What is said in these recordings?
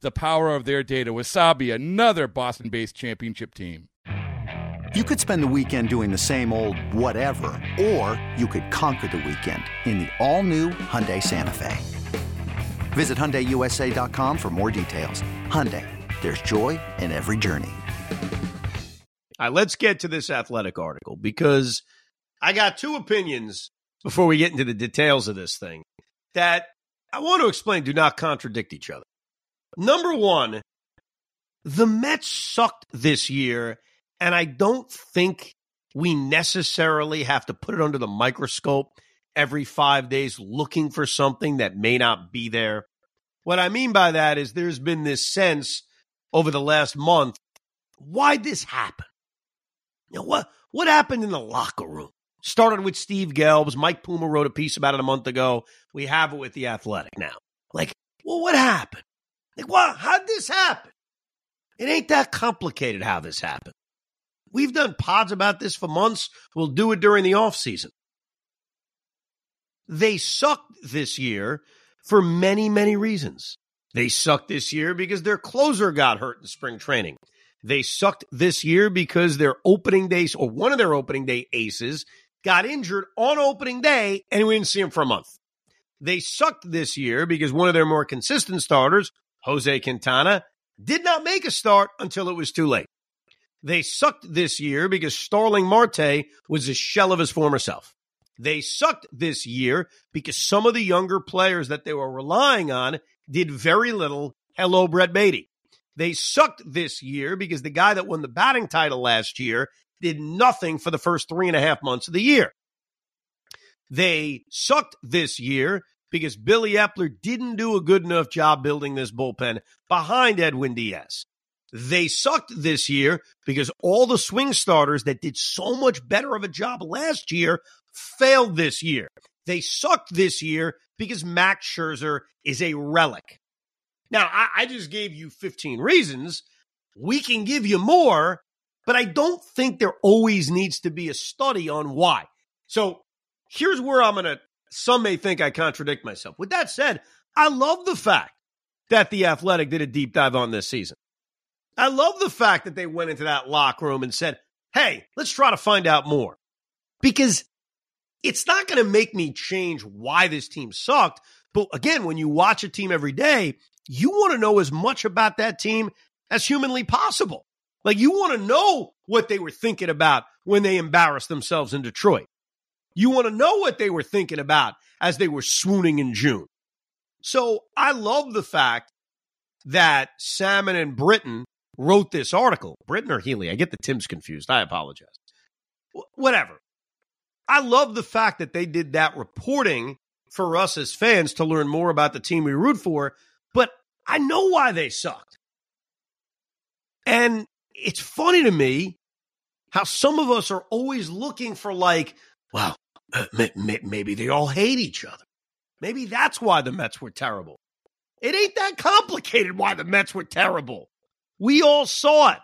the power of their data. Wasabi, another Boston based championship team. You could spend the weekend doing the same old whatever, or you could conquer the weekend in the all new Hyundai Santa Fe. Visit HyundaiUSA.com for more details. Hyundai, there's joy in every journey. All right, let's get to this athletic article because I got two opinions before we get into the details of this thing that I want to explain do not contradict each other. Number one, the Mets sucked this year, and I don't think we necessarily have to put it under the microscope every five days looking for something that may not be there. What I mean by that is there's been this sense over the last month why this happen? You know, what what happened in the locker room? Started with Steve Gelbs. Mike Puma wrote a piece about it a month ago. We have it with the Athletic now. Like, well, what happened? Like, what? How'd this happen? It ain't that complicated how this happened. We've done pods about this for months. We'll do it during the off season. They sucked this year for many, many reasons. They sucked this year because their closer got hurt in spring training. They sucked this year because their opening days, or one of their opening day aces, got injured on opening day and we didn't see him for a month. They sucked this year because one of their more consistent starters, Jose Quintana, did not make a start until it was too late. They sucked this year because Starling Marte was a shell of his former self. They sucked this year because some of the younger players that they were relying on did very little. Hello, Brett Baty. They sucked this year because the guy that won the batting title last year did nothing for the first three and a half months of the year. They sucked this year because Billy Eppler didn't do a good enough job building this bullpen behind Edwin Diaz. They sucked this year because all the swing starters that did so much better of a job last year failed this year. They sucked this year because Max Scherzer is a relic. Now, I, I just gave you 15 reasons. We can give you more, but I don't think there always needs to be a study on why. So here's where I'm going to, some may think I contradict myself. With that said, I love the fact that the Athletic did a deep dive on this season. I love the fact that they went into that locker room and said, hey, let's try to find out more. Because it's not going to make me change why this team sucked. But again, when you watch a team every day, you want to know as much about that team as humanly possible. Like you want to know what they were thinking about when they embarrassed themselves in Detroit. You want to know what they were thinking about as they were swooning in June. So I love the fact that Sammon and Britton wrote this article. Britton or Healey? I get the Tim's confused. I apologize. W- whatever. I love the fact that they did that reporting for us as fans to learn more about the team we root for, but I know why they sucked. And it's funny to me how some of us are always looking for, like, may- Uh, maybe they all hate each other. Maybe that's why the Mets were terrible. It ain't that complicated why the Mets were terrible. We all saw it.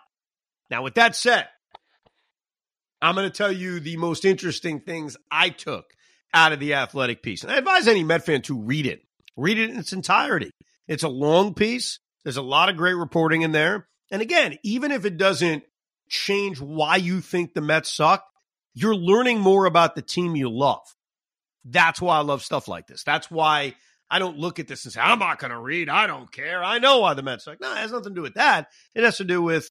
Now, with that said, I'm going to tell you the most interesting things I took out of the athletic piece. And I advise any Met fan to read it, read it in its entirety. It's a long piece. There's a lot of great reporting in there. And again, even if it doesn't change why you think the Mets suck, you're learning more about the team you love. That's why I love stuff like this. That's why I don't look at this and say, I'm not going to read. I don't care. I know why the Mets. Like, no, it has nothing to do with that. It has to do with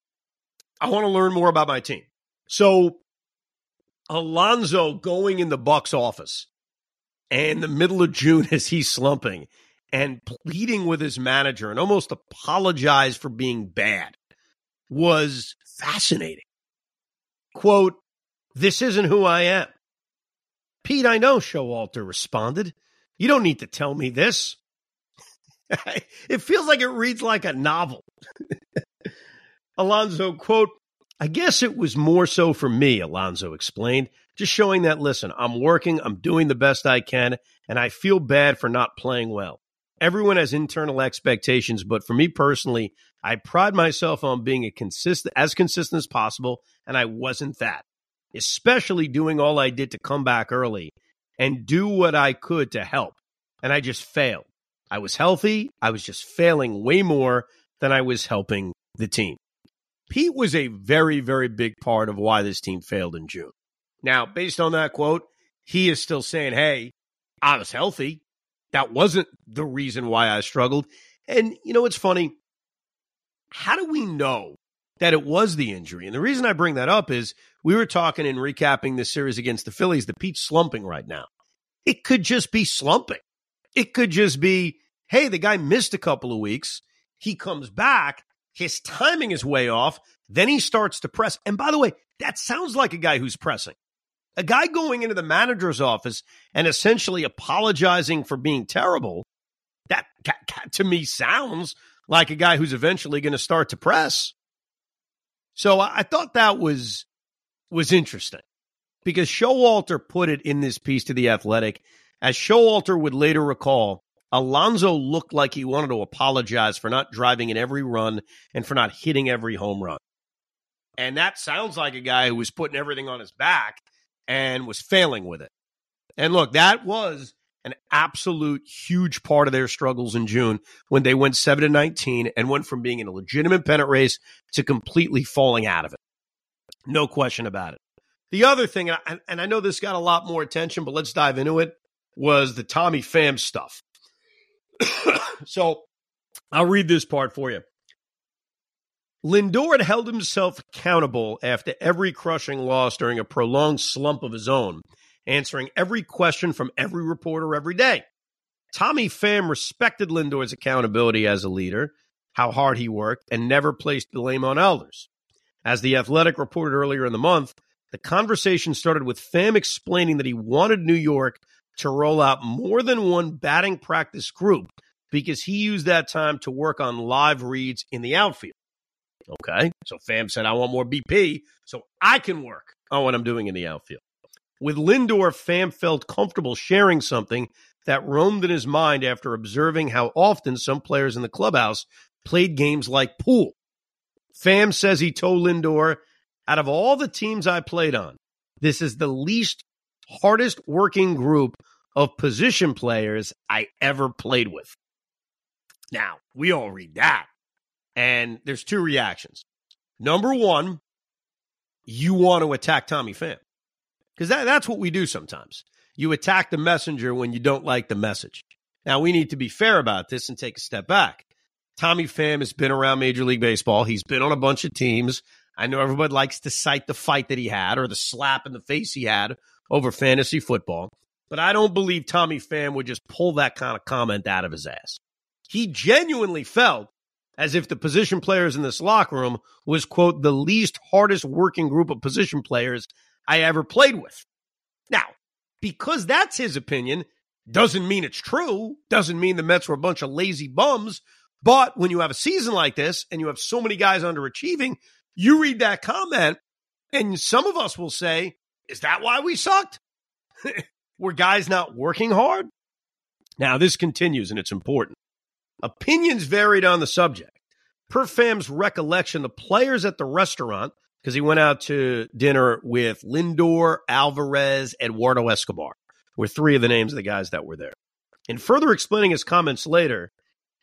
I want to learn more about my team. So Alonso going in the Bucks office and the middle of June as he's slumping and pleading with his manager and almost apologize for being bad was fascinating. Quote, this isn't who I am. Pete, I know, Showalter responded. You don't need to tell me this. it feels like it reads like a novel. Alonso, quote, I guess it was more so for me, Alonso explained, just showing that, listen, I'm working, I'm doing the best I can, and I feel bad for not playing well. Everyone has internal expectations, but for me personally, I pride myself on being a consistent, as consistent as possible, and I wasn't that. Especially doing all I did to come back early and do what I could to help, and I just failed. I was healthy, I was just failing way more than I was helping the team. Pete was a very, very big part of why this team failed in June. Now, based on that quote, he is still saying, Hey, I was healthy. That wasn't the reason why I struggled. And, you know, it's funny. How do we know that it was the injury? And the reason I bring that up is we were talking and recapping this series against the Phillies that Pete's slumping right now. It could just be slumping. It could just be, hey, the guy missed a couple of weeks. He comes back. His timing is way off. Then he starts to press. And by the way, that sounds like a guy who's pressing. A guy going into the manager's office and essentially apologizing for being terrible, that, that to me sounds like a guy who's eventually going to start to press. So I, thought that was was interesting because Showalter put it in this piece to the Athletic. As Showalter would later recall, Alonso looked like he wanted to apologize for not driving in every run and for not hitting every home run. And that sounds like a guy who was putting everything on his back and was failing with it. And look, that was an absolute huge part of their struggles in June when they went 7 to 19 and went from being in a legitimate pennant race to completely falling out of it. No question about it. The other thing, and I, and I know this got a lot more attention, but let's dive into it, was the Tommy Pham stuff. so I'll read this part for you. Lindor had held himself accountable after every crushing loss during a prolonged slump of his own, answering every question from every reporter every day. Tommy Pham respected Lindor's accountability as a leader, how hard he worked, and never placed blame on elders. As the Athletic reported earlier in the month, the conversation started with Pham explaining that he wanted New York to roll out more than one batting practice group because he used that time to work on live reads in the outfield. Okay. So Pham said, I want more BP so I can work on what I'm doing in the outfield. With Lindor, Pham felt comfortable sharing something that roamed in his mind after observing how often some players in the clubhouse played games like pool. Pham says he told Lindor, out of all the teams I played on, this is the least hardest working group of position players I ever played with. Now, we all read that and there's two reactions. Number one, you want to attack Tommy Pham because that, that's what we do sometimes. You attack the messenger when you don't like the message. Now, we need to be fair about this and take a step back. Tommy Pham has been around Major League Baseball. He's been on a bunch of teams. I know everybody likes to cite the fight that he had or the slap in the face he had over fantasy football, but I don't believe Tommy Pham would just pull that kind of comment out of his ass. He genuinely felt as if the position players in this locker room was, quote, the least hardest working group of position players I ever played with. Now, because that's his opinion, doesn't mean it's true, doesn't mean the Mets were a bunch of lazy bums. But when you have a season like this and you have so many guys underachieving, you read that comment, and some of us will say, Is that why we sucked? were guys not working hard? Now, this continues and it's important. Opinions varied on the subject. Per Pham's recollection, the players at the restaurant, because he went out to dinner with Lindor, Alvarez, Eduardo Escobar, were three of the names of the guys that were there. In further explaining his comments later,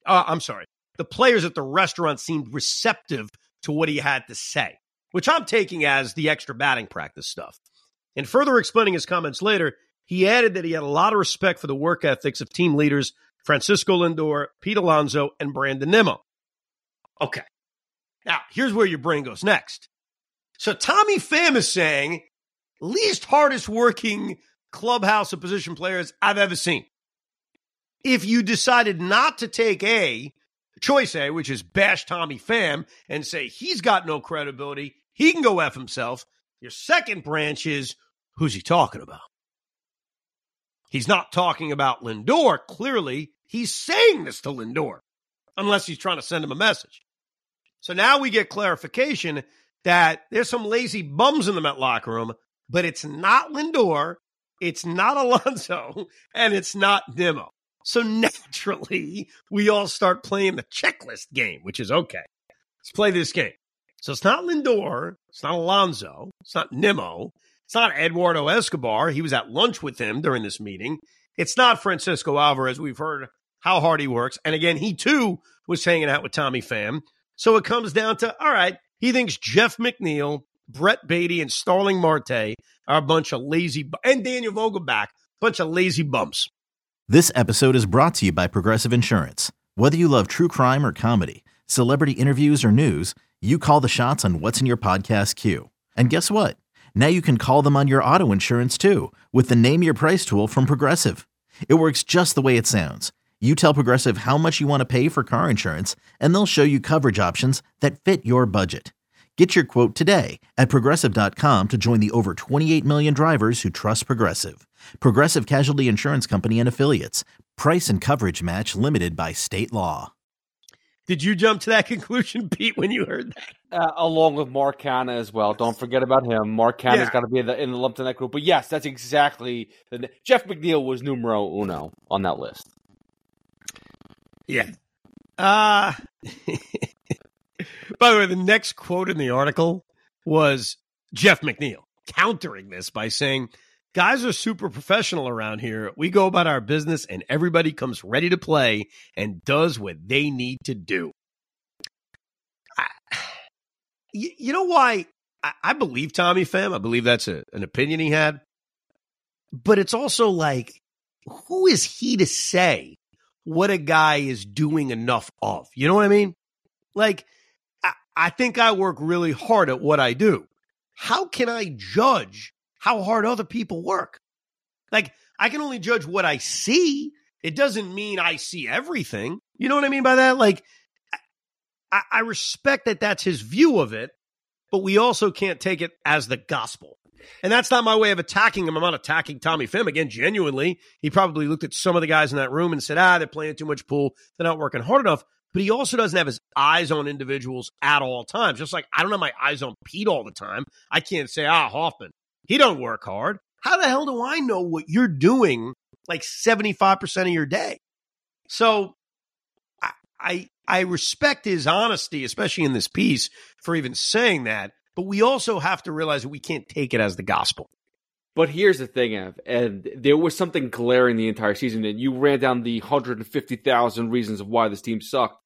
uh, I'm sorry, the players at the restaurant seemed receptive to what he had to say, which I'm taking as the extra batting practice stuff. In further explaining his comments later, he added that he had a lot of respect for the work ethics of team leaders Francisco Lindor, Pete Alonso, and Brandon Nimmo. Okay. Now, here's where your brain goes next. So Tommy Pham is saying, least hardest working clubhouse of position players I've ever seen. If you decided not to take A, choice A, which is bash Tommy Pham and say he's got no credibility, he can go F himself. Your second branch is who's he talking about? He's not talking about Lindor. Clearly, he's saying this to Lindor, unless he's trying to send him a message. So now we get clarification that there's some lazy bums in the Met locker room, but it's not Lindor, it's not Alonso, and it's not Nimmo. So naturally, we all start playing the checklist game, which is okay. Let's play this game. So it's not Lindor, it's not Alonso, it's not Nimmo, it's not Eduardo Escobar. He was at lunch with him during this meeting. It's not Francisco Alvarez. We've heard how hard he works. And again, he too was hanging out with Tommy Pham. So it comes down to all right, he thinks Jeff McNeil, Brett Baty, and Starling Marte are a bunch of lazy, and Daniel Vogelbach, a bunch of lazy bumps. This episode is brought to you by Progressive Insurance. Whether you love true crime or comedy, celebrity interviews or news, you call the shots on what's in your podcast queue. And guess what? Now you can call them on your auto insurance too with the Name Your Price tool from Progressive. It works just the way it sounds. You tell Progressive how much you want to pay for car insurance, and they'll show you coverage options that fit your budget. Get your quote today at progressive.com to join the over 28 million drivers who trust Progressive. Progressive Casualty Insurance Company and Affiliates. Price and coverage match limited by state law. Did you jump to that conclusion, Pete, when you heard that? Uh, along with Mark Canha as well. Don't forget about him. Mark Canha's Yeah. got to be in the, in the lumped in that group. But yes, that's exactly. The, Jeff McNeil was numero uno on that list. Yeah. Uh by the way, the next quote in the article was Jeff McNeil countering this by saying, Guys are super professional around here. We go about our business and everybody comes ready to play and does what they need to do. You know why I, I believe Tommy Pham? I believe that's a, an opinion he had. But it's also like, who is he to say what a guy is doing enough of? You know what I mean? Like, I, I think I work really hard at what I do. How can I judge how hard other people work? Like, I can only judge what I see. It doesn't mean I see everything. You know what I mean by that? Like, I, I respect that that's his view of it, but we also can't take it as the gospel. And that's not my way of attacking him. I'm not attacking Tommy Pham. Again, genuinely, he probably looked at some of the guys in that room and said, ah, they're playing too much pool. They're not working hard enough. But he also doesn't have his eyes on individuals at all times. Just like I don't have my eyes on Pete all the time. I can't say, ah, Hoffman, he don't work hard. How the hell do I know what you're doing like 75% of your day? So I, I, I respect his honesty, especially in this piece, for even saying that. But we also have to realize that we can't take it as the gospel. But here's the thing, Ev, and there was something glaring the entire season, and you ran down the 150,000 reasons of why this team sucked.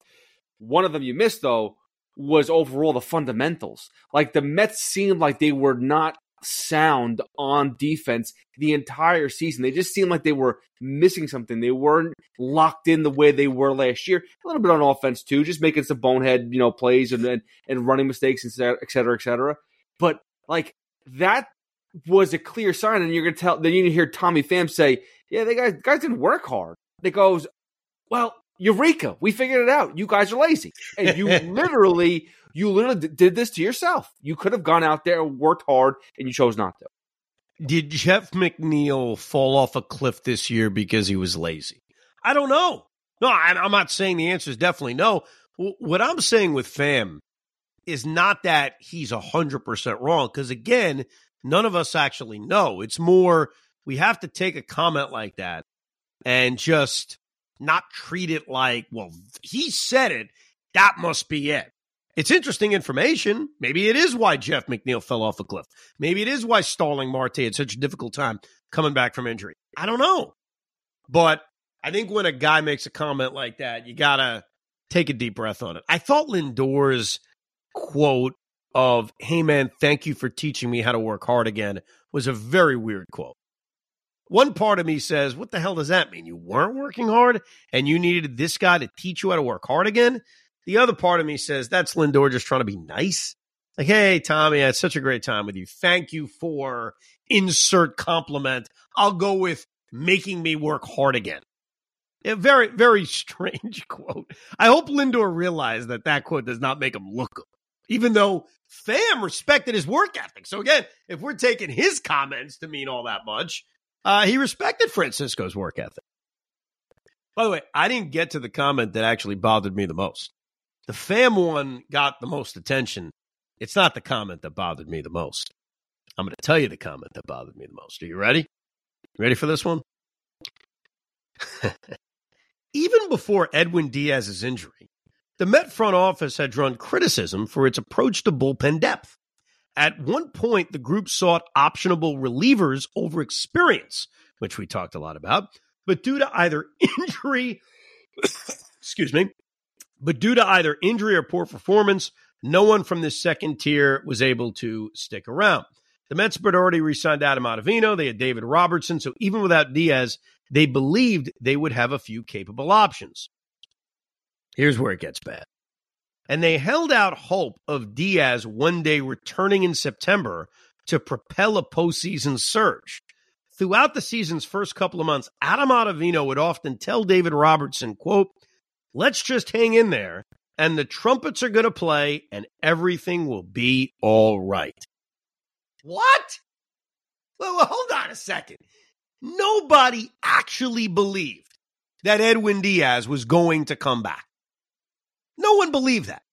One of them you missed, though, was overall the fundamentals. Like the Mets seemed like they were not sound on defense the entire season. They just seemed like they were missing something. They weren't locked in the way they were last year. A little bit on offense too, just making some bonehead, you know, plays and and, and running mistakes, cetera, et cetera, et cetera. But like that was a clear sign, and you're gonna tell. Then you hear Tommy Pham say, "Yeah, they guys guys didn't work hard." It goes, "Well, Eureka, we figured it out. You guys are lazy, and you literally." You literally did this to yourself. You could have gone out there and worked hard, and you chose not to. Did Jeff McNeil fall off a cliff this year because he was lazy? I don't know. No, I'm not saying the answer is definitely no. What I'm saying with Pham is not that he's 100% wrong, because again, none of us actually know. It's more we have to take a comment like that and just not treat it like, well, he said it. That must be it. It's interesting information. Maybe it is why Jeff McNeil fell off a cliff. Maybe it is why Starling Marte had such a difficult time coming back from injury. I don't know. But I think when a guy makes a comment like that, you got to take a deep breath on it. I thought Lindor's quote of, hey man, thank you for teaching me how to work hard again was a very weird quote. One part of me says, what the hell does that mean? You weren't working hard and you needed this guy to teach you how to work hard again? The other part of me says, that's Lindor just trying to be nice. Like, hey, Tommy, I had such a great time with you. Thank you for insert compliment. I'll go with making me work hard again. A very, very strange quote. I hope Lindor realized that that quote does not make him look good, even though Pham respected his work ethic. So again, if we're taking his comments to mean all that much, uh, he respected Francisco's work ethic. By the way, I didn't get to the comment that actually bothered me the most. The Pham one got the most attention. It's not the comment that bothered me the most. I'm going to tell you the comment that bothered me the most. Are you ready? Ready for this one? Even before Edwin Diaz's injury, the Met front office had drawn criticism for its approach to bullpen depth. At one point, the group sought optionable relievers over experience, which we talked a lot about, but due to either injury, excuse me, but due to either injury or poor performance, no one from this second tier was able to stick around. The Mets had already re signed Adam Ottavino. They had David Robertson. So even without Diaz, they believed they would have a few capable options. Here's where it gets bad. And they held out hope of Diaz one day returning in September to propel a postseason surge. Throughout the season's first couple of months, Adam Ottavino would often tell David Robertson, quote, let's just hang in there and the trumpets are going to play and everything will be all right. What? Well, well, hold on a second. Nobody actually believed that Edwin Diaz was going to come back. No one believed that.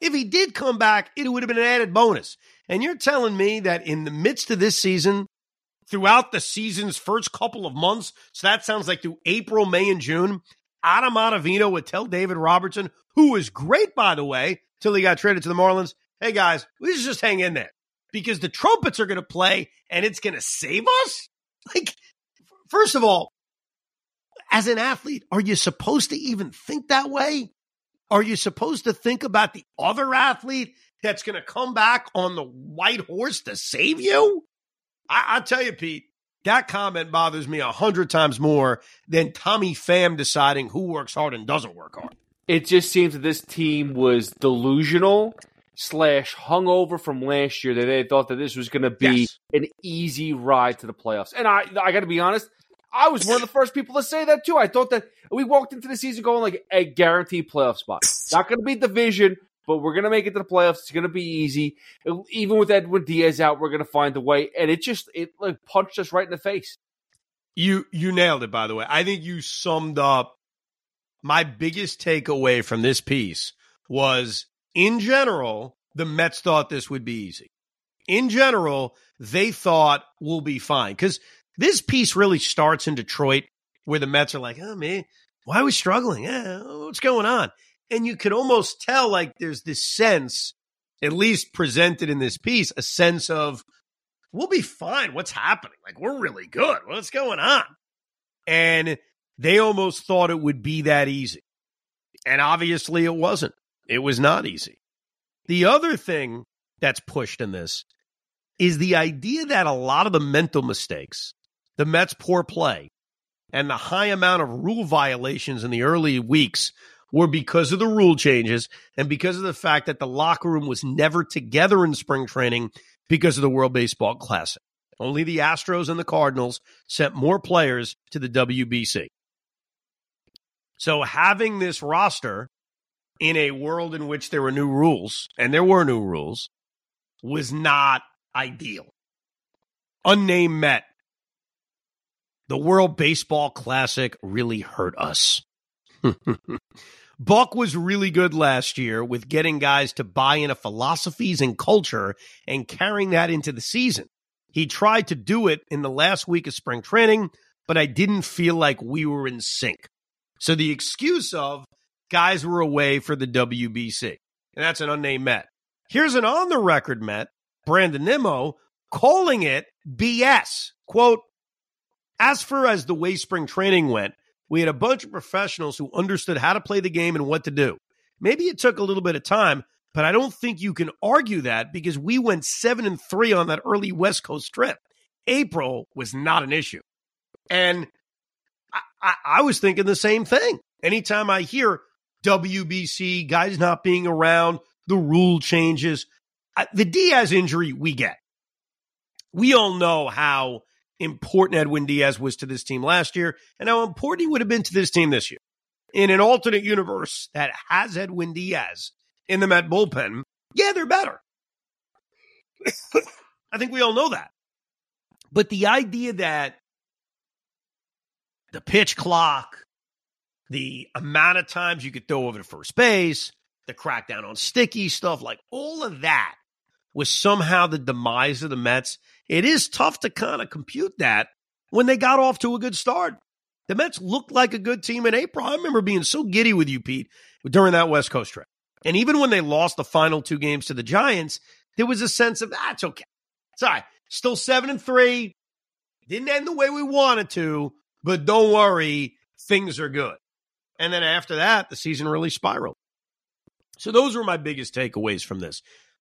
If he did come back, it would have been an added bonus. And you're telling me that in the midst of this season, throughout the season's first couple of months, so that sounds like through April, May, and June, Adam Ottavino would tell David Robertson, who was great, by the way, till he got traded to the Marlins, hey guys, we should just hang in there because the trumpets are going to play and it's going to save us? Like, first of all, as an athlete, are you supposed to even think that way? Are you supposed to think about the other athlete that's going to come back on the white horse to save you? I, I tell you, Pete, that comment bothers me a hundred times more than Tommy Pham deciding who works hard and doesn't work hard. It just seems that this team was delusional slash hungover from last year that they thought that this was going to be yes. an easy ride to the playoffs. And I, I got to be honest, I was one of the first people to say that too. I thought that we walked into the season going like a guaranteed playoff spot. Not going to be division, but we're going to make it to the playoffs. It's going to be easy. Even with Edwin Diaz out, we're going to find a way. And it just it like punched us right in the face. You you nailed it. By the way, I think you summed up my biggest takeaway from this piece was in general, the Mets thought this would be easy. In general, they thought we'll be fine because this piece really starts in Detroit where the Mets are like, oh man, why are we struggling? Yeah, what's going on? And you could almost tell like there's this sense, at least presented in this piece, a sense of we'll be fine. What's happening? Like we're really good. What's going on? And they almost thought it would be that easy. And obviously it wasn't. It was not easy. The other thing that's pushed in this is the idea that a lot of the mental mistakes, the Mets' poor play, and the high amount of rule violations in the early weeks were because of the rule changes and because of the fact that the locker room was never together in spring training because of the World Baseball Classic. Only the Astros and the Cardinals sent more players to the WBC. So having this roster in a world in which there were new rules, and there were new rules, was not ideal. Unnamed Met. The World Baseball Classic really hurt us. Buck was really good last year with getting guys to buy into philosophies and culture and carrying that into the season. He tried to do it in the last week of spring training, but I didn't feel like we were in sync. So the excuse of guys were away for the WBC. And that's an unnamed Met. Here's an on the record Met, Brandon Nimmo, calling it BS. Quote, as for as the way spring training went, we had a bunch of professionals who understood how to play the game and what to do. Maybe it took a little bit of time, but I don't think you can argue that because we went seven and three on that early West Coast trip. April was not an issue. And I, I, was thinking the same thing. Anytime I hear WBC, guys not being around, the rule changes, the Diaz injury we get. We all know how important Edwin Diaz was to this team last year and how important he would have been to this team this year. In an alternate universe that has Edwin Diaz in the Met bullpen, yeah, they're better. I think we all know that. But the idea that the pitch clock, the amount of times you could throw over to first base, the crackdown on sticky stuff, like all of that was somehow the demise of the Mets. It is tough to kind of compute that when they got off to a good start. The Mets looked like a good team in April. I remember being so giddy with you, Pete, during that West Coast trip. And even when they lost the final two games to the Giants, there was a sense of that's ah, okay. It's all right. Still seven and three. Didn't end the way we wanted to, but don't worry, things are good. And then after that, the season really spiraled. So those were my biggest takeaways from this.